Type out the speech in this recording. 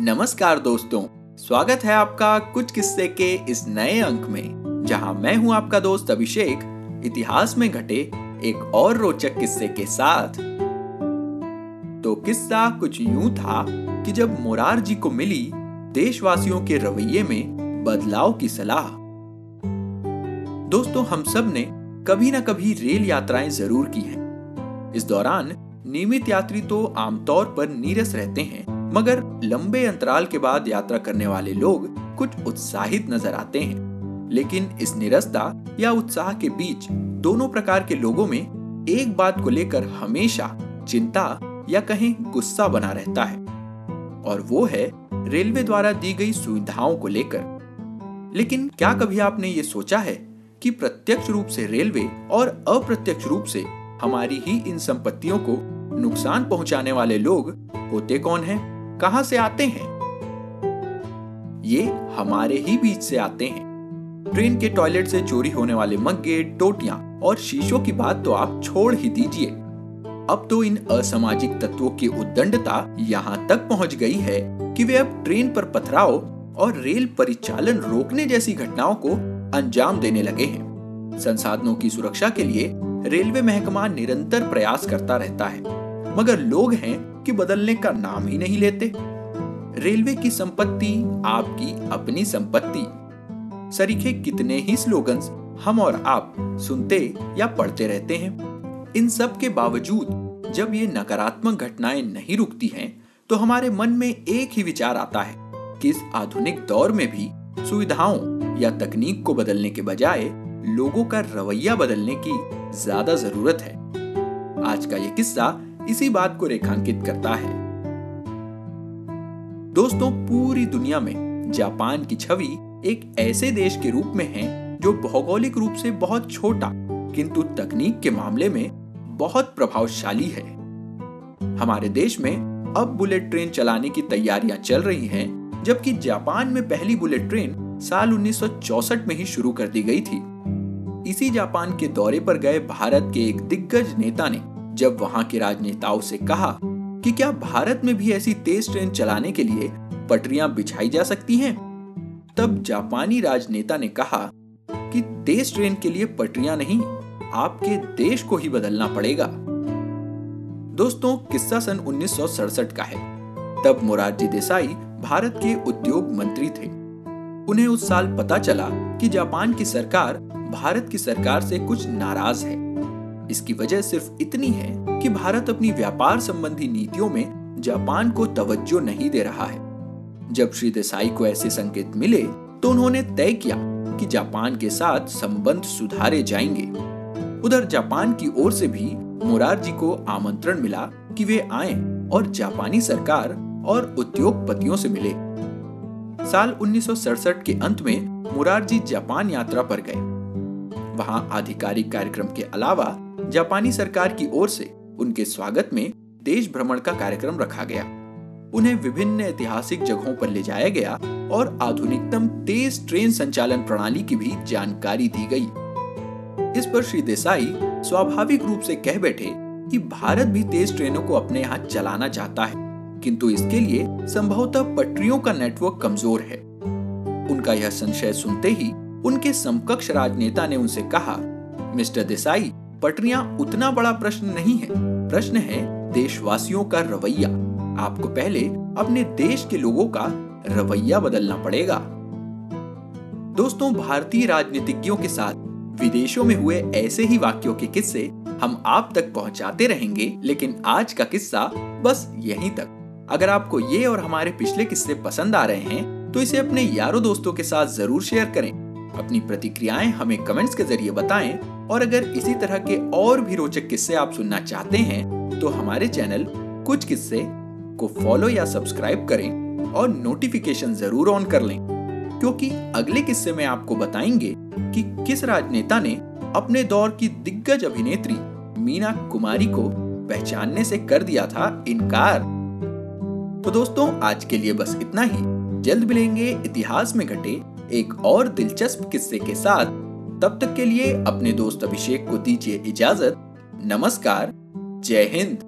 नमस्कार दोस्तों, स्वागत है आपका कुछ किस्से के इस नए अंक में, जहाँ मैं हूँ आपका दोस्त अभिषेक, इतिहास में घटे एक और रोचक किस्से के साथ तो किस्सा कुछ यूँ था कि जब मोरार जी को मिली देशवासियों के रवैये में बदलाव की सलाह दोस्तों, हम सबने कभी ना कभी रेल यात्राएँ ज़रूर की हैं। इस दौरान नियमित यात्री तो आमतौर पर नीरस रहते हैं मगर लंबे अंतराल के बाद यात्रा करने वाले लोग कुछ उत्साहित नज़र आते हैं लेकिन इस निरस्ता या उत्साह के बीच दोनों प्रकार के लोगों में एक बात को लेकर हमेशा चिंता या कहीं गुस्सा बना रहता है, और वो है रेलवे द्वारा दी गई सुविधाओं को लेकर लेकिन क्या कभी आपने ये सोचा है कि प्रत्यक्ष रूप से रेलवे और अप्रत्यक्ष रूप से हमारी ही इन संपत्तियों को नुकसान पहुँचाने वाले लोग होते कौन हैं? कहाँ से आते हैं? ये हमारे ही बीच से आते हैं। ट्रेन के टॉयलेट से चोरी होने वाले मग्गे, टोटियाँ और शीशों की बात तो आप छोड़ ही दीजिए। अब तो इन असामाजिक तत्वों की उद्दंडता यहाँ तक पहुँच गई है कि वे अब ट्रेन पर पथराव और रेल परिचालन रोकने जैसी घटनाओं को अंजाम देने लगे हैं। संसाधनों की सुरक्षा के लिए रेलवे महकमा निरंतर प्रयास करता रहता है। मगर लोग हैं कि बदलने का नाम ही नहीं लेते। रेलवे की संपत्ति, आपकी अपनी संपत्ति। सरीखे कितने ही स्लोगन्स हम और आप सुनते या पढ़ते रहते हैं। इन सब के बावजूद जब ये नकारात्मक घटनाएँ नहीं रुकती हैं तो हमारे मन में एक ही विचार आता है कि इस आधुनिक दौर में भी सुविधाओं या तकनीक को बदलने के बजाय लोगों का रवैया बदलने की ज़्यादा ज़रूरत है। आज का ये किस्सा इसी बात को रेखांकित करता है। दोस्तों पूरी दुनिया में जापान की छवि एक ऐसे देश के रूप में है जो भौगोलिक रूप से बहुत छोटा किंतु तकनीक के मामले में बहुत प्रभावशाली है। हमारे देश में अब बुलेट ट्रेन चलाने की तैयारियाँ चल रही हैं, जबकि जापान में पहली बुलेट ट्रेन साल 1964 में ही शुरू कर दी गई थी। इसी जापान के दौरे पर गए भारत के एक दिग्गज नेता ने जब वहाँ के राजनेताओं से कहा कि क्या भारत में भी ऐसी तेज ट्रेन चलाने के लिए पटरियाँ बिछाई जा सकती हैं? तब जापानी राजनेता ने कहा कि तेज ट्रेन के लिए पटरियाँ नहीं, आपके देश को ही बदलना पड़ेगा। दोस्तों, किस्सा सन उन्नीस सौ सड़सठ का है। तब मोरारजी देसाई भारत के उद्योग मंत्री थे। उन्हें उस साल पता चला कि जापान की सरकार भारत की सरकार से कुछ नाराज़ है। इसकी वजह सिर्फ़ इतनी है कि भारत अपनी व्यापार संबंधी नीतियों में जापान को तवज्जो नहीं दे रहा है। जब श्री देसाई को ऐसे संकेत मिले तो उन्होंने तय किया कि जापान के साथ संबंध सुधारे जाएँगे। उधर जापान की ओर से भी मोरारजी को आमंत्रण मिला कि वे आए और जापानी सरकार और उद्योगपतियों से मिले। साल उन्नीस सौ सड़सठ के अंत में मुरारजी जापान यात्रा पर गए। वहाँ आधिकारिक कार्यक्रम के अलावा जापानी सरकार की ओर से उनके स्वागत में देश भ्रमण का कार्यक्रम रखा गया। उन्हें विभिन्न ऐतिहासिक जगहों पर ले जाया गया और आधुनिकतम तेज ट्रेन संचालन प्रणाली की भी जानकारी दी गई। इस पर श्री देसाई स्वाभाविक रूप से कह बैठे कि भारत भी तेज ट्रेनों को अपने यहाँ चलाना चाहता है, किंतु इसके लिए संभवतः पटरियों का नेटवर्क कमज़ोर है। उनका यह संशय सुनते ही उनके समकक्ष राजनेता ने उनसे कहा, मिस्टर देसाई पटरियाँ उतना बड़ा प्रश्न नहीं है। प्रश्न है देशवासियों का रवैया। आपको पहले अपने देश के लोगों का रवैया बदलना पड़ेगा। दोस्तों, भारतीय राजनीतिज्ञों के साथ विदेशों में हुए ऐसे ही वाक्यों के किस्से हम आप तक पहुंचाते रहेंगे, लेकिन आज का किस्सा बस यहीं तक। अगर आपको ये और हमारे पिछले किस्से पसंद आ रहे हैं तो इसे अपने यारों दोस्तों के साथ ज़रूर शेयर करें। अपनी प्रतिक्रियाएँ हमें कमेंट्स के ज़रिए बताएँ। और अगर इसी तरह के और भी रोचक किस्से आप सुनना चाहते हैं तो हमारे चैनल कुछ किस्से को फॉलो या सब्सक्राइब करें और नोटिफिकेशन ज़रूर ऑन कर लें। क्योंकि अगले किस्से में आपको बताएँगे कि किस राजनेता ने अपने दौर की दिग्गज अभिनेत्री मीना कुमारी को पहचानने से कर दिया था इनकार। तो दोस्तों, आज के लिए बस इतना ही। जल्द मिलेंगे इतिहास में घटे एक और दिलचस्प किस्से के साथ तब तक के लिए अपने दोस्त अभिषेक को दीजिए इजाज़त। नमस्कार, जय हिंद।